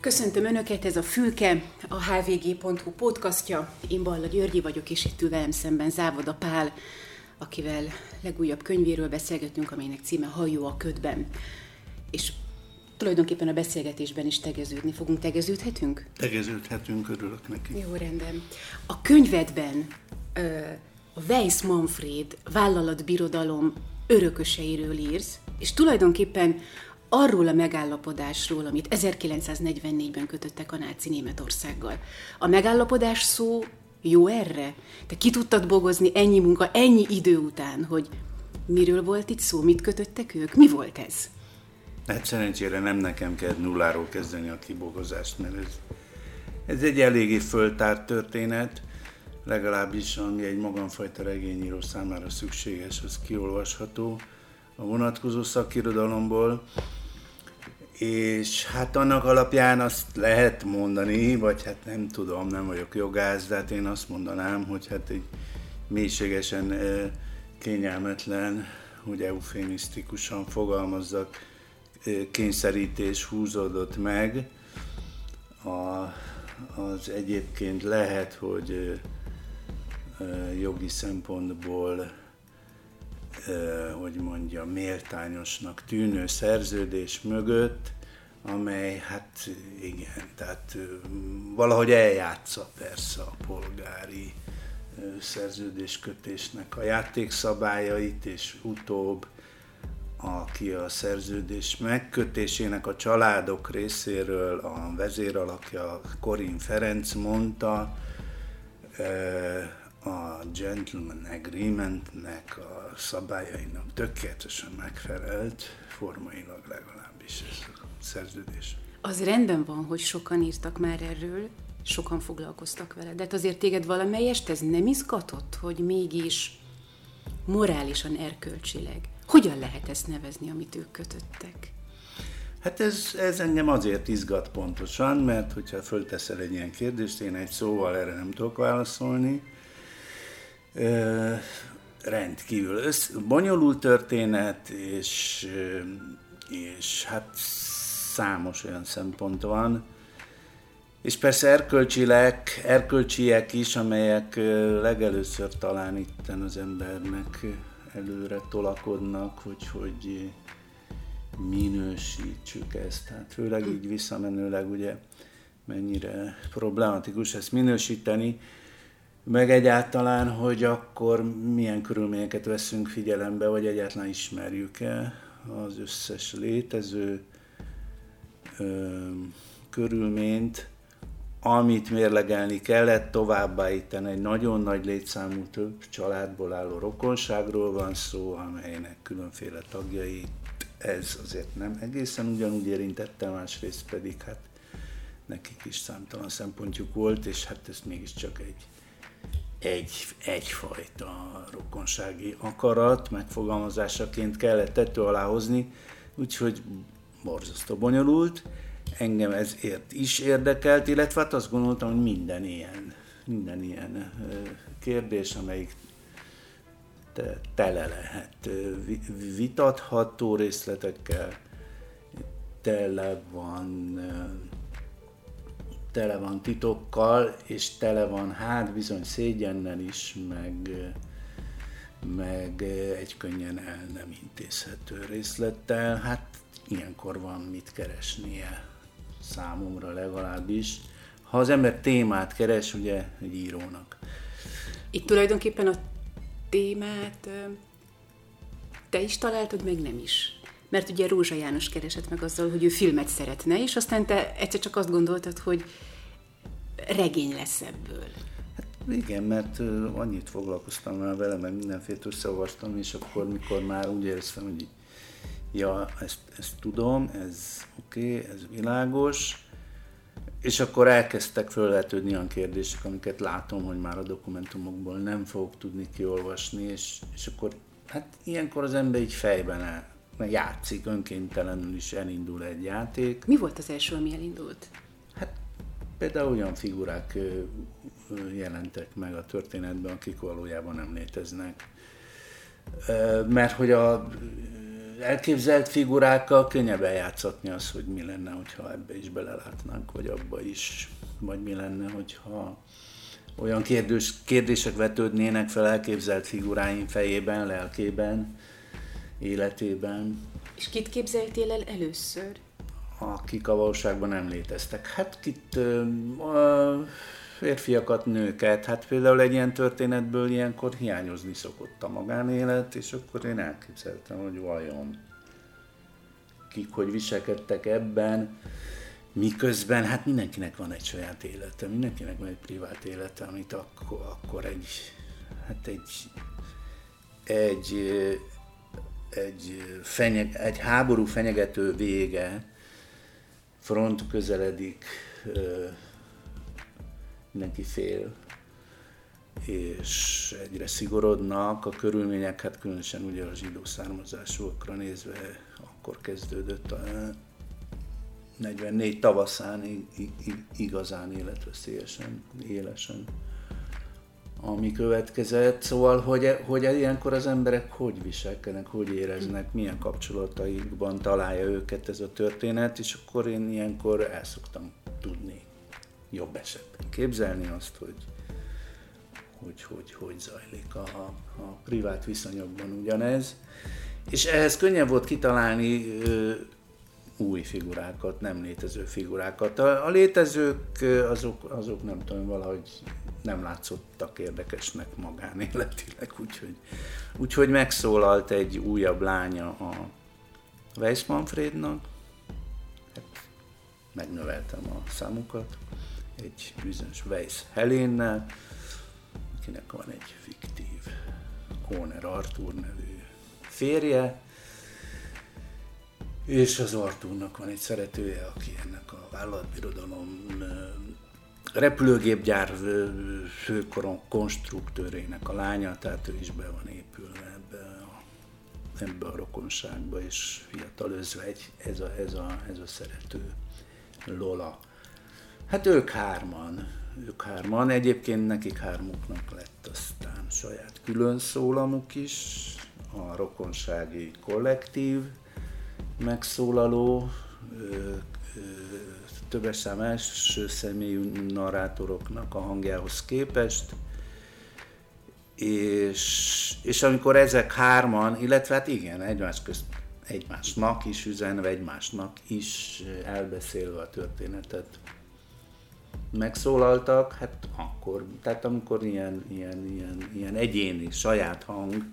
Köszöntöm Önöket, ez a Fülke, a hvg.hu podcastja. Én Balla Györgyi vagyok, és itt ül velem szemben Závoda Pál, akivel legújabb könyvéről beszélgetünk, amelynek címe Hajó a ködben. És tulajdonképpen a beszélgetésben is tegeződni fogunk. Tegeződhetünk? Tegeződhetünk, örülök neki. Jó, rendben. A könyvedben a Weiss Manfred vállalatbirodalom örököseiről írsz, és tulajdonképpen arról a megállapodásról, amit 1944-ben kötöttek a náci Németországgal. A megállapodás szó jó erre? Te ki tudtad bogozni ennyi munka, ennyi idő után, hogy miről volt itt szó, mit kötöttek ők? Mi volt ez? Hát szerencsére nem nekem kell nulláról kezdeni a kibogozást, mert ez, ez egy eléggé föltárt történet, legalábbis ami egy magamfajta regényíró számára szükséges, az kiolvasható a vonatkozó szakirodalomból és hát annak alapján azt lehet mondani, vagy hát nem tudom, nem vagyok jogász, de hát én azt mondanám, hogy hát egy mélységesen kényelmetlen, hogy eufémisztikusan fogalmazzak, kényszerítés húzódott meg. A, az egyébként lehet, hogy jogi szempontból hogy mondja, méltányosnak tűnő szerződés mögött, amely hát igen, tehát valahogy eljátsza persze a polgári szerződéskötésnek a játékszabályait, és utóbb, aki a szerződés megkötésének a családok részéről a vezéralakja Korin Ferenc mondta, a Gentleman Agreementnek a szabályainak tökéletesen megfelelt, formailag legalábbis ez a szerződés. Az rendben van, hogy sokan írtak már erről, sokan foglalkoztak vele, de hát azért téged valamelyest ez nem izgatott, hogy mégis morálisan, erkölcsileg, hogyan lehet ezt nevezni, amit ők kötöttek? Hát ez, ez engem azért izgat pontosan, mert hogyha fölteszel egy ilyen kérdést, én egy szóval erre nem tudok válaszolni, rendkívül. Össz, bonyolult történet, és, és hát számos olyan szempont van, és persze erkölcsileg, erkölcsiek is, amelyek legelőször talán itten az embernek előre tolakodnak, hogy, hogy minősítsük ezt. Tehát főleg így visszamenőleg ugye mennyire problematikus ezt minősíteni, meg egyáltalán, hogy akkor milyen körülményeket veszünk figyelembe, vagy egyáltalán ismerjük-e az összes létező ö, körülményt, amit mérlegelni kellett, továbbá itt egy nagyon nagy létszámú több családból álló rokonságról van szó, amelynek különféle tagjai ez azért nem egészen ugyanúgy érintette, másrészt pedig hát nekik is számtalan szempontjuk volt, és hát ez mégiscsak egy egy, egyfajta rokonsági akarat megfogalmazásaként kellett tető alá hozni, úgyhogy borzasztó bonyolult. Engem ezért is érdekelt, illetve hát azt gondoltam, hogy minden ilyen, minden ilyen kérdés, amelyik tele lehet vitatható részletekkel, tele van tele van titokkal, és tele van hát bizony szégyennel is, meg, meg egy könnyen el nem intézhető részlettel. Hát ilyenkor van mit keresnie számomra legalábbis. Ha az ember témát keres, ugye egy írónak. Itt tulajdonképpen a témát te is találtad, meg nem is mert ugye Rózsa János keresett meg azzal, hogy ő filmet szeretne, és aztán te egyszer csak azt gondoltad, hogy regény lesz ebből. Hát igen, mert annyit foglalkoztam már vele, meg mindenféle összeolvastam, és akkor, mikor már úgy éreztem, hogy ja, ezt, ezt tudom, ez oké, okay, ez világos, és akkor elkezdtek fölvetődni olyan kérdések, amiket látom, hogy már a dokumentumokból nem fogok tudni kiolvasni, és, és akkor hát ilyenkor az ember így fejben el, meg játszik, önkéntelenül is elindul egy játék. Mi volt az első, ami elindult? Hát például olyan figurák jelentek meg a történetben, akik valójában nem léteznek. Mert hogy a elképzelt figurákkal könnyebb eljátszatni az, hogy mi lenne, hogyha ebbe is belelátnánk, vagy abba is, vagy mi lenne, hogyha olyan kérdés, kérdések vetődnének fel elképzelt figuráim fejében, lelkében, életében. És kit képzeltél el először? Akik a valóságban nem léteztek. Hát kit, a férfiakat, nőket, hát például egy ilyen történetből ilyenkor hiányozni szokott a magánélet, és akkor én elképzeltem, hogy vajon kik hogy viselkedtek ebben, miközben hát mindenkinek van egy saját élete, mindenkinek van egy privát élete, amit akkor, akkor egy, hát egy, egy, egy, fenyeg, egy háború fenyegető vége, front közeledik, mindenki fél, és egyre szigorodnak a körülmények, hát különösen ugye a zsidó származásúakra nézve akkor kezdődött a 44 tavaszán igazán életveszélyesen, élesen, ami következett. Szóval, hogy, hogy ilyenkor az emberek hogy viselkednek, hogy éreznek, milyen kapcsolataikban találja őket ez a történet, és akkor én ilyenkor el szoktam tudni jobb esetben képzelni azt, hogy hogy, hogy, hogy zajlik a, a privát viszonyokban ugyanez. És ehhez könnyebb volt kitalálni ö, új figurákat, nem létező figurákat. A, a létezők azok, azok nem tudom, valahogy nem látszottak érdekesnek magánéletileg, úgyhogy, úgyhogy megszólalt egy újabb lánya a Weiss Manfrednak, hát megnöveltem a számukat, egy bizonyos Weiss Helénnel, akinek van egy fiktív Kóner Artur nevű férje, és az Artúrnak van egy szeretője, aki ennek a vállalatbirodalom repülőgépgyár főkoron konstruktőrének a lánya, tehát ő is be van épülve ebbe a, ebbe a rokonságba, és fiatal özvegy, ez a, ez a, ez a szerető Lola. Hát ők hárman, ők hárman, egyébként nekik hármuknak lett aztán saját külön szólamuk is, a rokonsági kollektív, megszólaló, többes szám első személyű narrátoroknak a hangjához képest, és, és amikor ezek hárman, illetve hát igen, egymás közt egymásnak is üzenve, egymásnak is elbeszélve a történetet megszólaltak, hát akkor, tehát amikor ilyen, ilyen, ilyen, ilyen egyéni, saját hang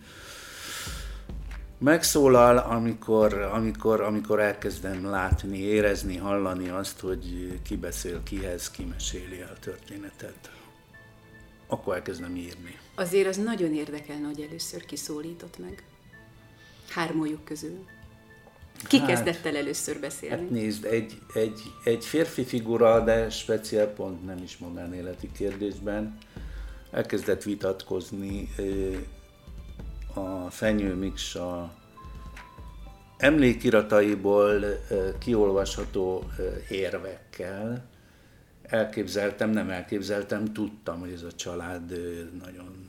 megszólal, amikor, amikor, amikor elkezdem látni, érezni, hallani azt, hogy ki beszél kihez, ki meséli a történetet. Akkor elkezdem írni. Azért az nagyon érdekelne, hogy először kiszólított meg. Hármójuk közül. Ki hát, kezdett el először beszélni? Hát nézd, egy, egy, egy férfi figura, de speciál pont nem is életi kérdésben, elkezdett vitatkozni a Fenyő Miksa emlékirataiból kiolvasható érvekkel. Elképzeltem, nem elképzeltem, tudtam, hogy ez a család nagyon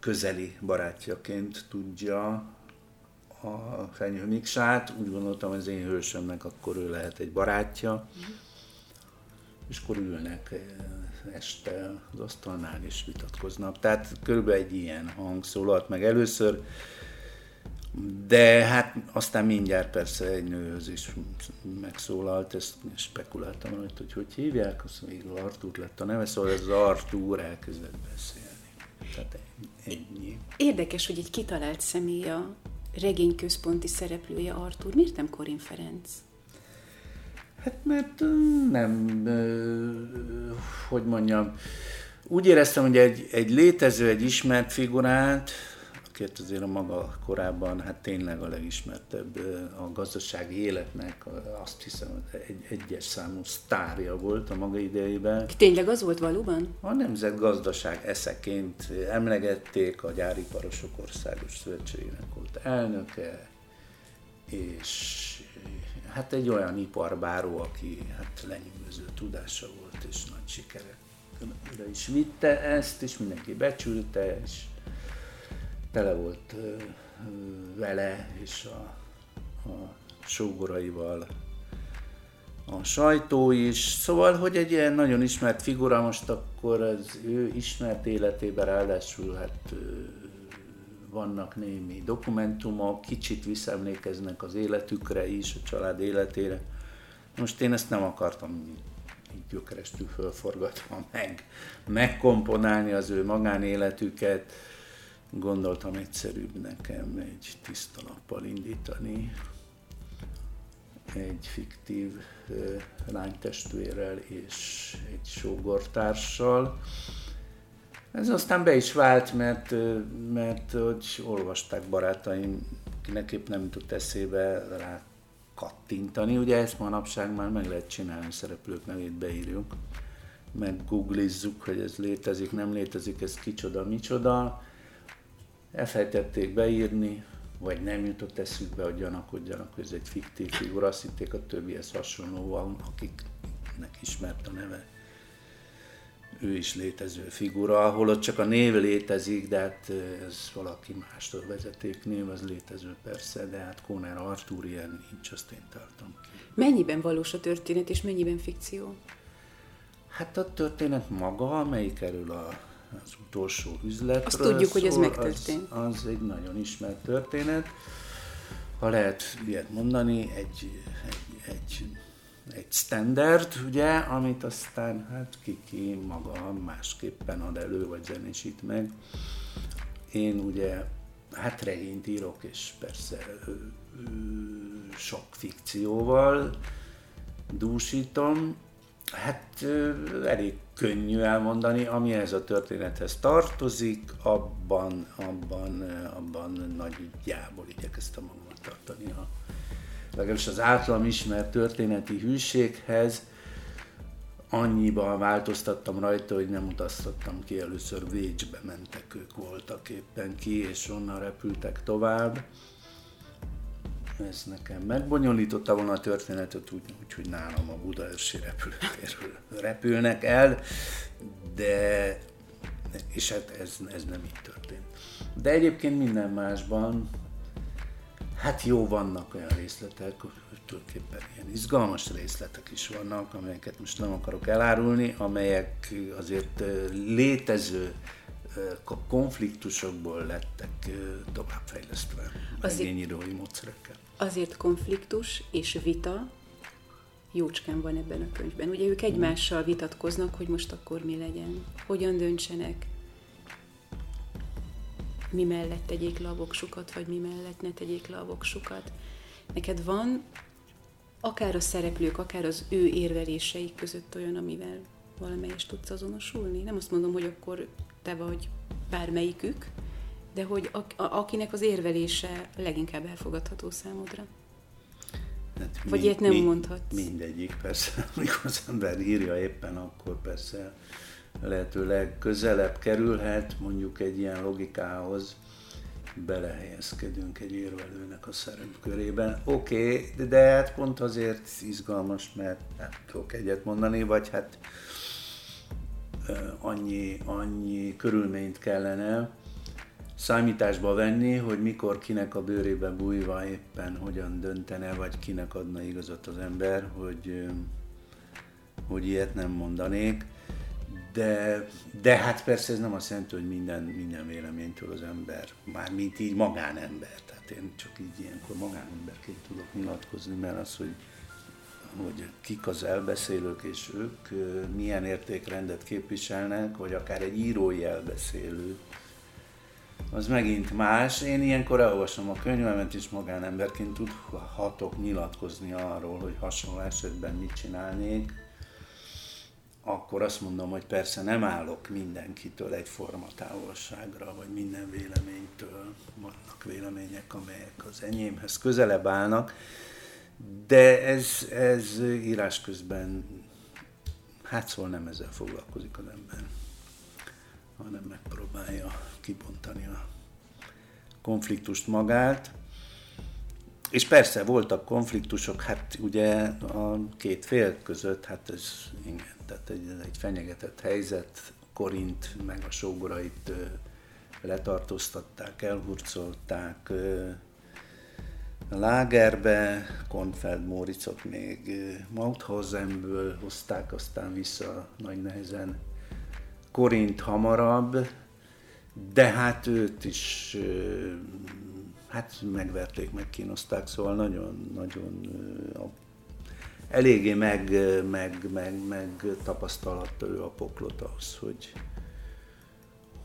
közeli barátjaként tudja a Fenyő Miksát. Úgy gondoltam, hogy az én hősömnek akkor ő lehet egy barátja. És akkor ülnek este az asztalnál is vitatkoznak. Tehát körülbelül egy ilyen hang szólalt meg először, de hát aztán mindjárt persze egy nőhöz is megszólalt, ezt spekuláltam rajta, hogy hogy hívják, azt még Artúr lett a neve, szóval ez Artúr elkezdett beszélni. Tehát ennyi. Érdekes, hogy egy kitalált személy a regény központi szereplője Artúr. Miért nem Korin Ferenc? Hát mert nem, hogy mondjam, úgy éreztem, hogy egy, egy létező, egy ismert figurát, akit azért a maga korában hát tényleg a legismertebb a gazdasági életnek, azt hiszem, egy egyes számú sztárja volt a maga idejében. Tényleg az volt valóban? A nemzetgazdaság eszeként emlegették, a Gyáriparosok Országos Szövetségének volt elnöke, és hát egy olyan iparbáró, aki hát lenyűgöző tudása volt, és nagy sikere is vitte ezt, és mindenki becsülte, és tele volt vele és a a sógoraival a sajtó is. Szóval, hogy egy ilyen nagyon ismert figura, most akkor az ő ismert életében ráadásul hát vannak némi dokumentumok, kicsit visszaemlékeznek az életükre is, a család életére. Most én ezt nem akartam így gyökerestül fölforgatva meg, megkomponálni az ő magánéletüket. Gondoltam egyszerűbb nekem egy tiszta nappal indítani egy fiktív lánytestvérrel és egy sógortársal. Ez aztán be is vált, mert, mert hogy olvasták barátaim, kinek épp nem jutott eszébe rá kattintani. Ugye ezt manapság már meg lehet csinálni, szereplők nevét beírjuk, meg googlizzuk, hogy ez létezik, nem létezik, ez kicsoda, micsoda. Elfejtették beírni, vagy nem jutott eszükbe, hogy gyanakodjanak, hogy ez egy fiktív figura, azt hitték a többihez hasonlóan, akiknek ismert a neve. Ő is létező figura, ahol ott csak a név létezik, de hát ez valaki mástól név, az létező persze, de hát Kóner Artúr ilyen nincs, azt én tartom ki. Mennyiben valós a történet, és mennyiben fikció? Hát a történet maga, amelyik erről a az utolsó üzletről Azt tudjuk, szól, hogy ez megtörtént. Az, az egy nagyon ismert történet. Ha lehet ilyet mondani, egy, egy, egy, egy standard, ugye, amit aztán hát ki maga másképpen ad elő, vagy zenésít meg. Én ugye hát regényt írok, és persze ö, ö, sok fikcióval dúsítom, Hát elég könnyű elmondani, ami ez a történethez tartozik, abban, abban, abban nagyjából igyekeztem magamat tartani a legalábbis az általam ismert történeti hűséghez, annyiban változtattam rajta, hogy nem utaztattam ki, először Vécsbe mentek, ők voltak éppen ki, és onnan repültek tovább ez nekem megbonyolította volna a történetet úgy, úgy nálam a Budaörsi repülőtérről repülnek el, de és hát ez, ez nem így történt. De egyébként minden másban, hát jó, vannak olyan részletek, tulajdonképpen ilyen izgalmas részletek is vannak, amelyeket most nem akarok elárulni, amelyek azért létező konfliktusokból lettek továbbfejlesztve regényírói módszerekkel. Azért konfliktus és vita jócskán van ebben a könyvben. Ugye ők egymással vitatkoznak, hogy most akkor mi legyen, hogyan döntsenek, mi mellett tegyék le a voksukat, vagy mi mellett ne tegyék le a voksukat. Neked van akár a szereplők, akár az ő érveléseik között olyan, amivel valamelyest tudsz azonosulni? Nem azt mondom, hogy akkor te vagy bármelyikük, de hogy a, a, akinek az érvelése leginkább elfogadható számodra. Hát Vagy mi, ilyet nem mi, mondhatsz? Mindegyik, persze. Amikor az ember írja éppen, akkor persze lehetőleg közelebb kerülhet mondjuk egy ilyen logikához, belehelyezkedünk egy érvelőnek a szerepkörében. Oké, okay, de hát pont azért izgalmas, mert nem tudok egyet mondani, vagy hát annyi, annyi körülményt kellene számításba venni, hogy mikor kinek a bőrébe bújva éppen hogyan döntene, vagy kinek adna igazat az ember, hogy, hogy ilyet nem mondanék. De, de hát persze ez nem azt jelenti, hogy minden, minden véleménytől az ember, már mint így magánember, tehát én csak így ilyenkor magánemberként tudok nyilatkozni, mert az, hogy hogy kik az elbeszélők, és ők milyen értékrendet képviselnek, vagy akár egy írói elbeszélő, az megint más. Én ilyenkor elolvasom a könyvemet, és magánemberként tudhatok nyilatkozni arról, hogy hasonló esetben mit csinálnék, akkor azt mondom, hogy persze nem állok mindenkitől egyforma távolságra, vagy minden véleménytől. Vannak vélemények, amelyek az enyémhez közelebb állnak, de ez, ez írás közben, hát szóval nem ezzel foglalkozik az ember, hanem megpróbálja kibontani a konfliktust magát. És persze voltak konfliktusok, hát ugye a két fél között, hát ez igen, tehát egy, egy fenyegetett helyzet, Korint meg a sógorait letartóztatták, elhurcolták, lágerbe, Konfeld Móricot még Mauthausenből hozták aztán vissza nagy nehezen. Korint hamarabb, de hát őt is hát megverték, megkínozták, szóval nagyon, nagyon eléggé meg, meg, meg, meg tapasztalatta ő a poklot ahhoz, hogy,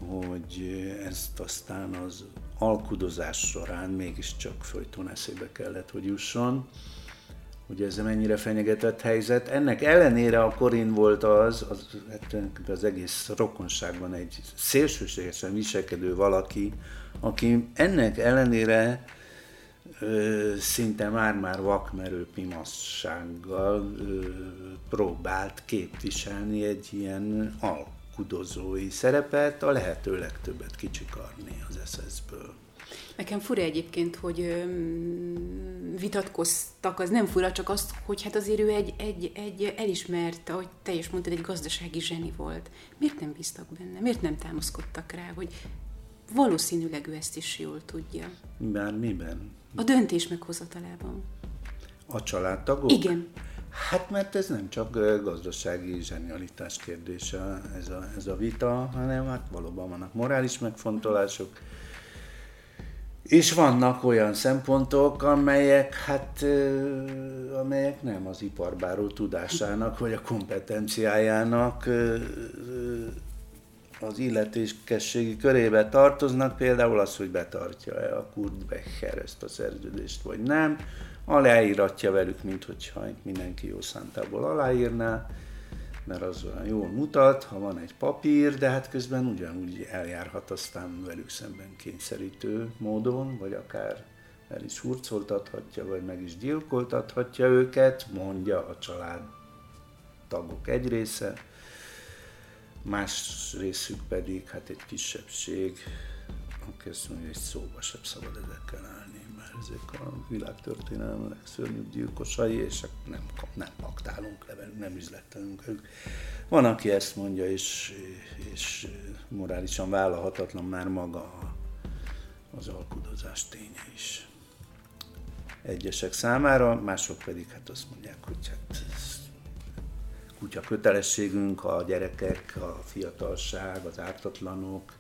hogy ezt aztán az alkudozás során mégiscsak folyton eszébe kellett, hogy jusson. Ugye ez mennyire fenyegetett helyzet. Ennek ellenére a Korin volt az, az, hát az egész rokonságban egy szélsőségesen viselkedő valaki, aki ennek ellenére ö, szinte már-már vakmerő pimassággal ö, próbált képviselni egy ilyen alkudozói szerepet, a lehető legtöbbet kicsikarni az SS-ből. Nekem fura egyébként, hogy vitatkoztak, az nem fura, csak azt, hogy hát azért ő egy, egy, egy elismert, ahogy te is mondtad, egy gazdasági zseni volt. Miért nem bíztak benne? Miért nem támaszkodtak rá, hogy valószínűleg ő ezt is jól tudja? Már miben? A döntés meghozatalában. A családtagok? Igen. Hát mert ez nem csak gazdasági zsenialitás kérdése ez a, ez a vita, hanem hát valóban vannak morális megfontolások, és vannak olyan szempontok, amelyek, hát, amelyek nem az iparbáró tudásának, vagy a kompetenciájának az illetékességi körébe tartoznak, például az, hogy betartja-e a Kurt Becher ezt a szerződést, vagy nem, aláíratja velük, mint hogyha mindenki jó szántából aláírná, mert az olyan jól mutat, ha van egy papír, de hát közben ugyanúgy eljárhat aztán velük szemben kényszerítő módon, vagy akár el is hurcoltathatja, vagy meg is gyilkoltathatja őket, mondja a család tagok egy része, más részük pedig hát egy kisebbség, aki azt mondja, hogy szóba sem szabad ezekkel állni, mert ezek a világtörténelem legszörnyűbb gyilkosai, és nem, nem paktálunk le velük, nem üzletelünk velük. Van, aki ezt mondja, és, és morálisan vállalhatatlan már maga az alkudozás ténye is. Egyesek számára, mások pedig hát azt mondják, hogy hát kutya kötelességünk a gyerekek, a fiatalság, az ártatlanok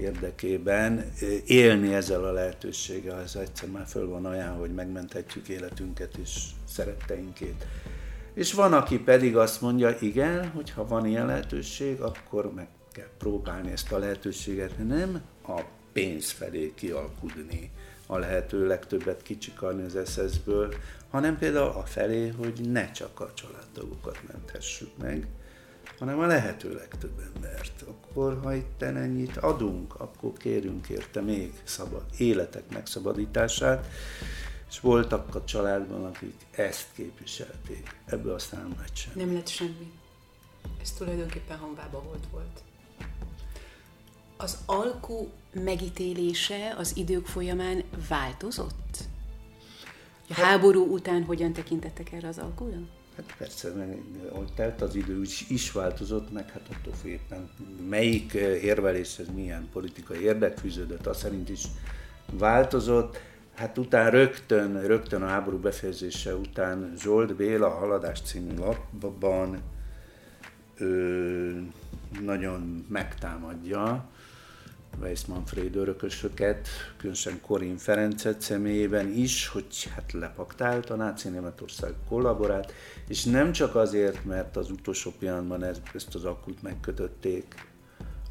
érdekében élni ezzel a lehetőséggel, ez egyszer már föl van olyan, hogy megmenthetjük életünket és szeretteinkét. És van, aki pedig azt mondja, igen, hogy ha van ilyen lehetőség, akkor meg kell próbálni ezt a lehetőséget, nem a pénz felé kialkudni, a lehető legtöbbet kicsikarni az SS-ből, hanem például a felé, hogy ne csak a családtagokat menthessük meg, hanem a lehető legtöbb embert. Akkor, ha itt ennyit adunk, akkor kérünk érte még szabad életek megszabadítását, és voltak a családban, akik ezt képviselték. Ebből aztán lett semmi. Nem lett semmi. Ez tulajdonképpen hanvába volt volt. Az alkú megítélése az idők folyamán változott? A háború után hogyan tekintettek erre az alkúra? Hát persze, mert ahogy telt az idő, is, is változott, meg hát attól függően melyik érveléshez milyen politikai érdek fűződött, az szerint is változott. Hát utána rögtön, rögtön a háború befejezése után Zsolt Béla a Haladás című lapban ö, nagyon megtámadja Weiss Manfred örökösöket, különösen Korin Ferencet személyében is, hogy hát lepaktált a náci Németország kollaborált, és nem csak azért, mert az utolsó pillanatban ezt az akut megkötötték,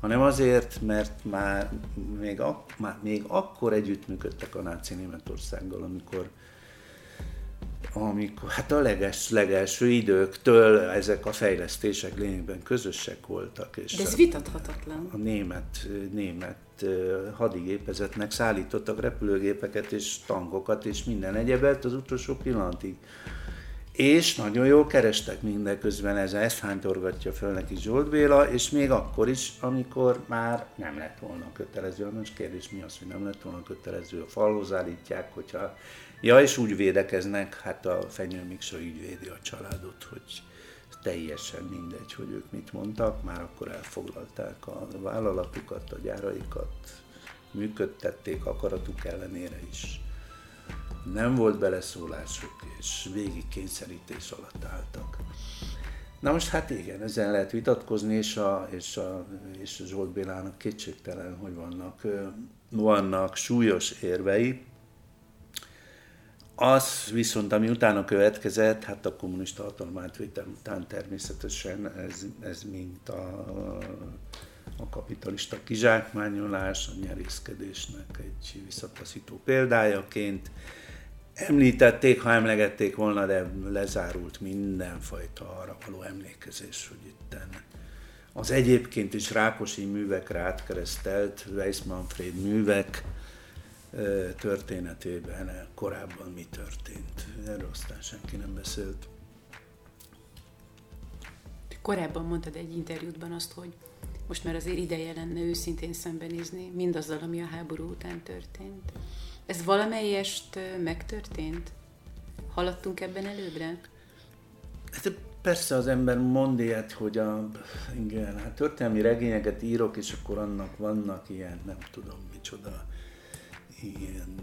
hanem azért, mert már még, ak- már még akkor együttműködtek a náci Németországgal, amikor amikor hát a leges, legelső időktől ezek a fejlesztések lényegben közösek voltak. És De ez vitathatatlan. A német, német hadigépezetnek szállítottak repülőgépeket és tankokat és minden egyebet az utolsó pillanatig. És nagyon jól kerestek mindeközben, ez ezt hánytorgatja föl neki Zsolt Béla, és még akkor is, amikor már nem lett volna kötelező. Most kérdés mi az, hogy nem lett volna kötelező, a falhoz állítják, hogyha Ja, és úgy védekeznek, hát a Fenyő Miksa így védi a családot, hogy teljesen mindegy, hogy ők mit mondtak, már akkor elfoglalták a vállalatukat, a gyáraikat, működtették akaratuk ellenére is. nem volt beleszólásuk, és végig kényszerítés alatt álltak. Na most hát igen, ezen lehet vitatkozni, és a, és a, és a Zsolt Bélának kétségtelen, hogy vannak, vannak súlyos érvei. Az viszont, ami utána következett, hát a kommunista hatalmátvétel után természetesen ez, ez mint a, a kapitalista kizsákmányolás, a nyerészkedésnek egy visszataszító példájaként. Említették, ha emlegették volna, de lezárult mindenfajta arra való emlékezés, hogy itt az egyébként is Rákosi művekre átkeresztelt Weiss Manfred művek történetében korábban mi történt. Erről aztán senki nem beszélt. Korábban mondtad egy interjútban azt, hogy most már azért ideje lenne őszintén szembenézni mindazzal, ami a háború után történt. Ez valamelyest megtörtént? Haladtunk ebben előbbre? Hát persze az ember mond ilyet, hogy a, igen, hát történelmi regényeket írok, és akkor annak vannak ilyen, nem tudom micsoda, ilyen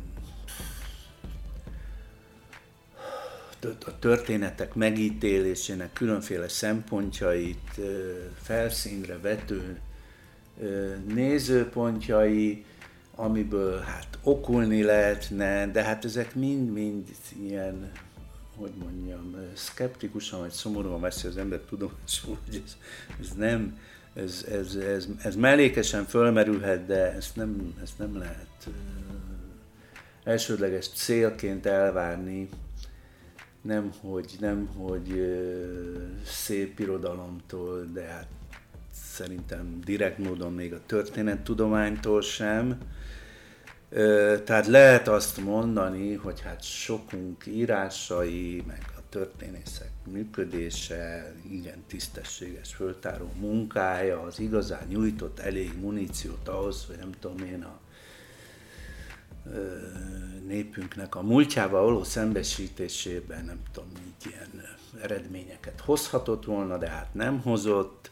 a történetek megítélésének különféle szempontjait, felszínre vető nézőpontjai, amiből hát okulni lehetne, de hát ezek mind-mind ilyen, hogy mondjam, szkeptikusan vagy szomorúan veszi az ember tudomásul, hogy ez, ez nem, ez, ez, ez, ez mellékesen fölmerülhet, de ezt nem, ezt nem lehet elsődleges célként elvárni, nem hogy, nem hogy szép irodalomtól, de hát szerintem direkt módon még a történettudománytól sem. Tehát lehet azt mondani, hogy hát sokunk írásai, meg a történészek működése, igen tisztességes föltáró munkája, az igazán nyújtott elég muníciót ahhoz, hogy nem tudom én a népünknek a múltjával való szembesítésében nem tudom, így ilyen eredményeket hozhatott volna, de hát nem hozott.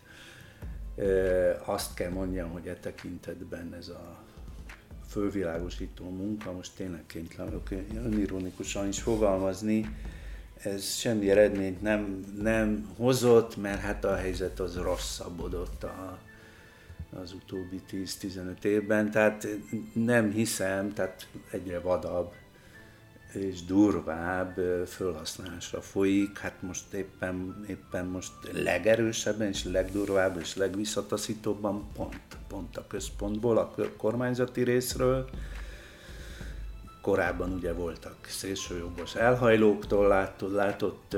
Azt kell mondjam, hogy e tekintetben ez a fölvilágosító munka, most tényleg kénytelen önironikusan is fogalmazni, ez semmi eredményt nem, nem hozott, mert hát a helyzet az rosszabbodott a, az utóbbi 10-15 évben, tehát nem hiszem, tehát egyre vadabb és durvább felhasználásra folyik. Hát most éppen, éppen most legerősebben és legdurvább és legvisszataszítóbban pont, pont a központból, a kormányzati részről korábban ugye voltak szélsőjobbos elhajlóktól látott, látott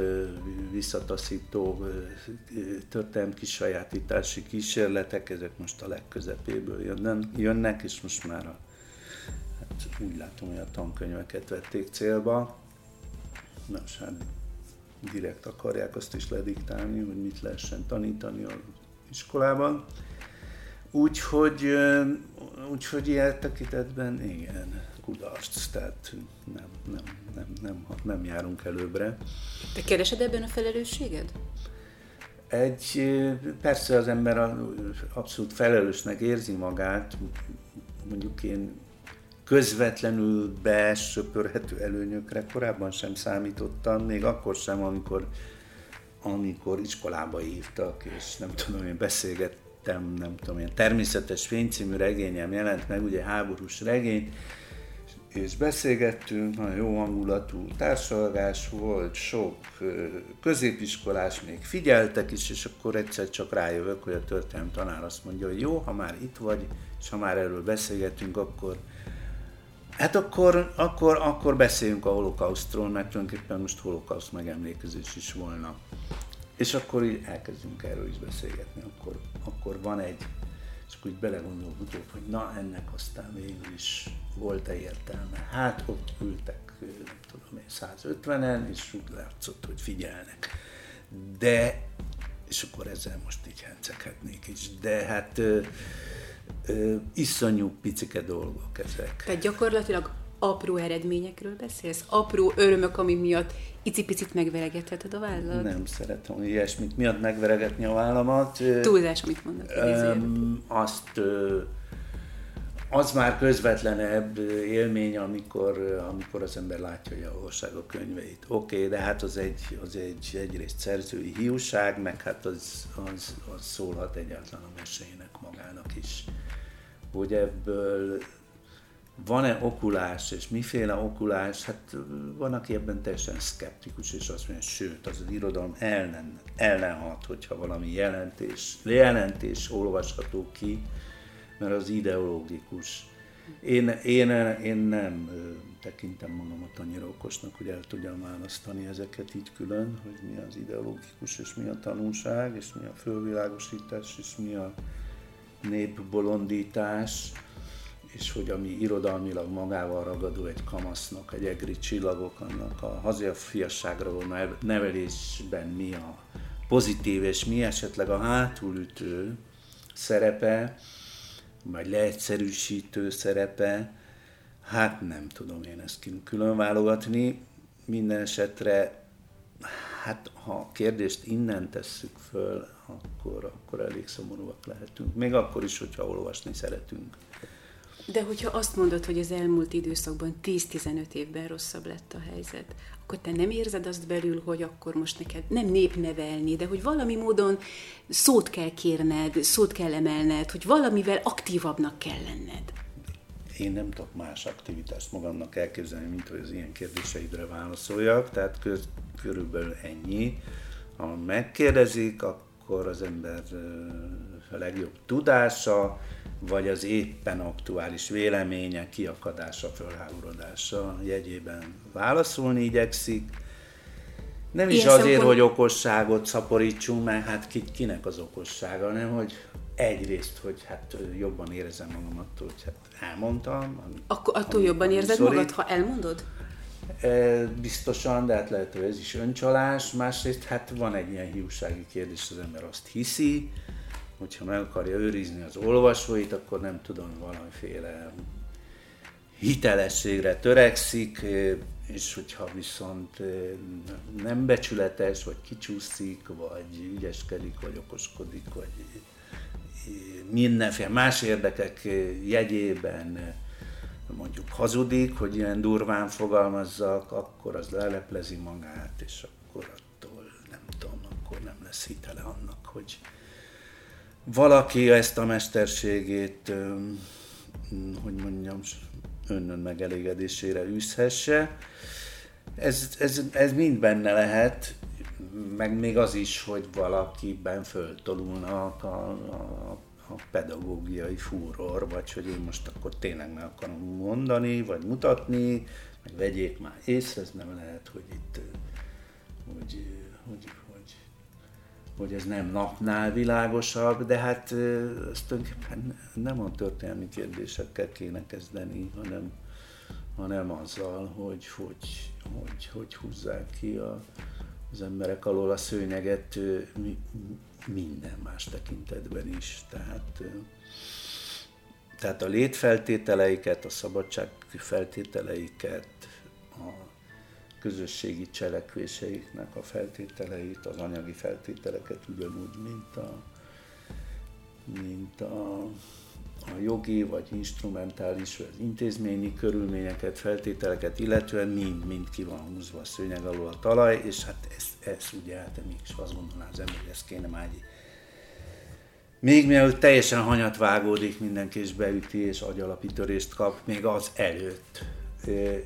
visszataszító történelmi kisajátítási kísérletek, ezek most a legközepéből jönnek, jönnek és most már a, hát úgy látom, hogy a tankönyveket vették célba. Nos, hát direkt akarják azt is lediktálni, hogy mit lehessen tanítani az iskolában. Úgyhogy, úgyhogy ilyen tekintetben igen, kudarc, tehát nem, nem, nem, nem, nem járunk előbbre. Te keresed ebben a felelősséged? Egy, persze az ember abszolút felelősnek érzi magát, mondjuk én közvetlenül besöpörhető előnyökre korábban sem számítottam, még akkor sem, amikor, amikor iskolába hívtak, és nem tudom, én beszélgettem, nem tudom, ilyen természetes fénycímű regényem jelent meg, ugye háborús regény, és beszélgettünk, nagyon jó hangulatú társalgás volt, sok középiskolás még figyeltek is, és akkor egyszer csak rájövök, hogy a történelem tanár azt mondja, hogy jó, ha már itt vagy, és ha már erről beszélgetünk, akkor Hát akkor, akkor, akkor beszéljünk a holokausztról, mert tulajdonképpen most holokauszt megemlékezés is volna. És akkor így elkezdünk erről is beszélgetni, akkor, akkor van egy és akkor így belegondolok utóbb, hogy na ennek aztán végül is volt-e értelme. Hát ott ültek, nem tudom én, 150-en, és úgy látszott, hogy figyelnek. De, és akkor ezzel most így henceghetnék is, de hát ö, ö, iszonyú picike dolgok ezek. Tehát gyakorlatilag apró eredményekről beszélsz? Apró örömök, ami miatt icipicit megveregetheted a vállad? Nem szeretem ilyesmit miatt megveregetni a vállamat. Túlzás, mit mondok? Um, azt, az már közvetlenebb élmény, amikor, amikor az ember látja, hogy olvasság a könyveit. Oké, okay, de hát az egy, az egy egyrészt szerzői hiúság, meg hát az, az, az szólhat egyáltalán a mesének magának is. Hogy ebből van-e okulás, és miféle okulás, hát van, aki ebben teljesen szkeptikus, és azt mondja, sőt, az, az irodalom ellen, ellenhat, hogyha valami jelentés, jelentés olvasható ki, mert az ideológikus. Én, én, én nem tekintem magamat annyira okosnak, hogy el tudjam választani ezeket így külön, hogy mi az ideológikus, és mi a tanulság, és mi a fölvilágosítás, és mi a népbolondítás, és hogy ami irodalmilag magával ragadó egy kamasznak, egy egri csillagok, annak a hazafiasságra való nevelésben mi a pozitív, és mi esetleg a hátulütő szerepe, vagy leegyszerűsítő szerepe, hát nem tudom én ezt külön válogatni. Minden esetre, hát ha a kérdést innen tesszük föl, akkor, akkor elég szomorúak lehetünk. Még akkor is, hogyha olvasni szeretünk. De hogyha azt mondod, hogy az elmúlt időszakban 10-15 évben rosszabb lett a helyzet, akkor te nem érzed azt belül, hogy akkor most neked nem népnevelni, de hogy valami módon szót kell kérned, szót kell emelned, hogy valamivel aktívabbnak kell lenned. Én nem tudok más aktivitást magamnak elképzelni, mint hogy az ilyen kérdéseidre válaszoljak, tehát köz, körülbelül ennyi. Ha megkérdezik, akkor az ember legjobb tudása, vagy az éppen aktuális véleménye kiakadása, fölháborodása jegyében válaszolni igyekszik. Nem is Ilyen azért, szempont... hogy okosságot szaporítsunk, mert hát ki, kinek az okossága, nem hogy egyrészt, hogy hát jobban érezem magam attól, hogy hát elmondtam. Akkor attól jobban érzed szorít. magad, ha elmondod? E, biztosan, de hát lehet, hogy ez is öncsalás. Másrészt hát van egy ilyen hiúsági kérdés, az ember azt hiszi, hogyha meg akarja őrizni az olvasóit, akkor nem tudom, valamiféle hitelességre törekszik, és hogyha viszont nem becsületes, vagy kicsúszik, vagy ügyeskedik, vagy okoskodik, vagy mindenféle más érdekek jegyében mondjuk hazudik, hogy ilyen durván fogalmazzak, akkor az leleplezi magát, és akkor attól nem tudom, akkor nem lesz hitele annak, hogy, valaki ezt a mesterségét, hogy mondjam, önnön megelégedésére űzhesse. Ez, ez, ez mind benne lehet, meg még az is, hogy valakiben föltolulnak a, a, a pedagógiai fúror, vagy hogy én most akkor tényleg meg akarom mondani, vagy mutatni, meg vegyék már észre, ez nem lehet, hogy itt hogy, hogy hogy ez nem napnál világosabb, de hát ezt tulajdonképpen nem a történelmi kérdésekkel kéne kezdeni, hanem, hanem azzal, hogy hogy, hogy, hogy húzzák ki a, az emberek alól a szőnyeget minden más tekintetben is. Tehát, tehát a létfeltételeiket, a szabadság feltételeiket, közösségi cselekvéseiknek a feltételeit, az anyagi feltételeket ugyanúgy, mint a, mint a, a jogi, vagy instrumentális, vagy intézményi körülményeket, feltételeket, illetően mind, mind ki van húzva a szőnyeg alól a talaj, és hát ez, ez ugye, hát mégis azt gondolná az ember, hogy ezt kéne már egy még mielőtt teljesen hanyat vágódik mindenki, és beüti, és agyalapítörést kap, még az előtt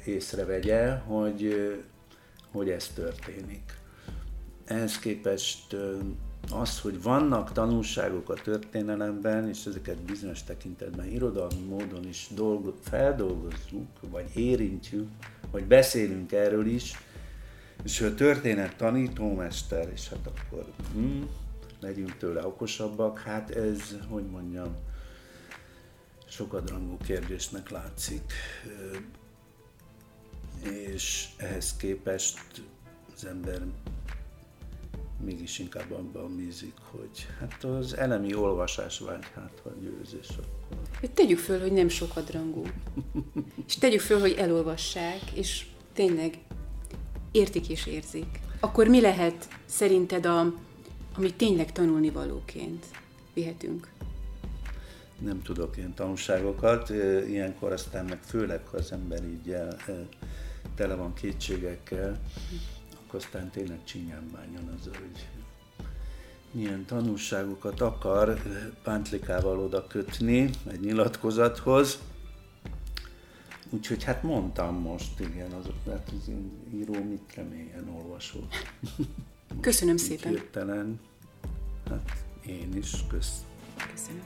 észrevegye, hogy, hogy ez történik. Ehhez képest az, hogy vannak tanulságok a történelemben, és ezeket bizonyos tekintetben irodalmi módon is dolgo, feldolgozzuk, vagy érintjük, vagy beszélünk erről is, és ő a történet tanítómester, és hát akkor hm, legyünk tőle okosabbak, hát ez, hogy mondjam, sokadrangú kérdésnek látszik és ehhez képest az ember mégis inkább abban bízik, hogy hát az elemi olvasás vágy hát, vagy győzés akkor. Tegyük föl, hogy nem sokadrangú. és tegyük föl, hogy elolvassák, és tényleg értik és érzik. Akkor mi lehet szerinted, a, amit tényleg tanulni valóként vihetünk? nem tudok ilyen tanulságokat. Ilyenkor aztán meg főleg, ha az ember így el, tele van kétségekkel, akkor aztán tényleg csinyán bánjon az, hogy milyen tanulságokat akar pántlikával oda kötni egy nyilatkozathoz. Úgyhogy hát mondtam most, igen, azok, hát az író mit reméljen olvasó. Köszönöm szépen. Hirtelen, hát én is, kösz. Köszönöm.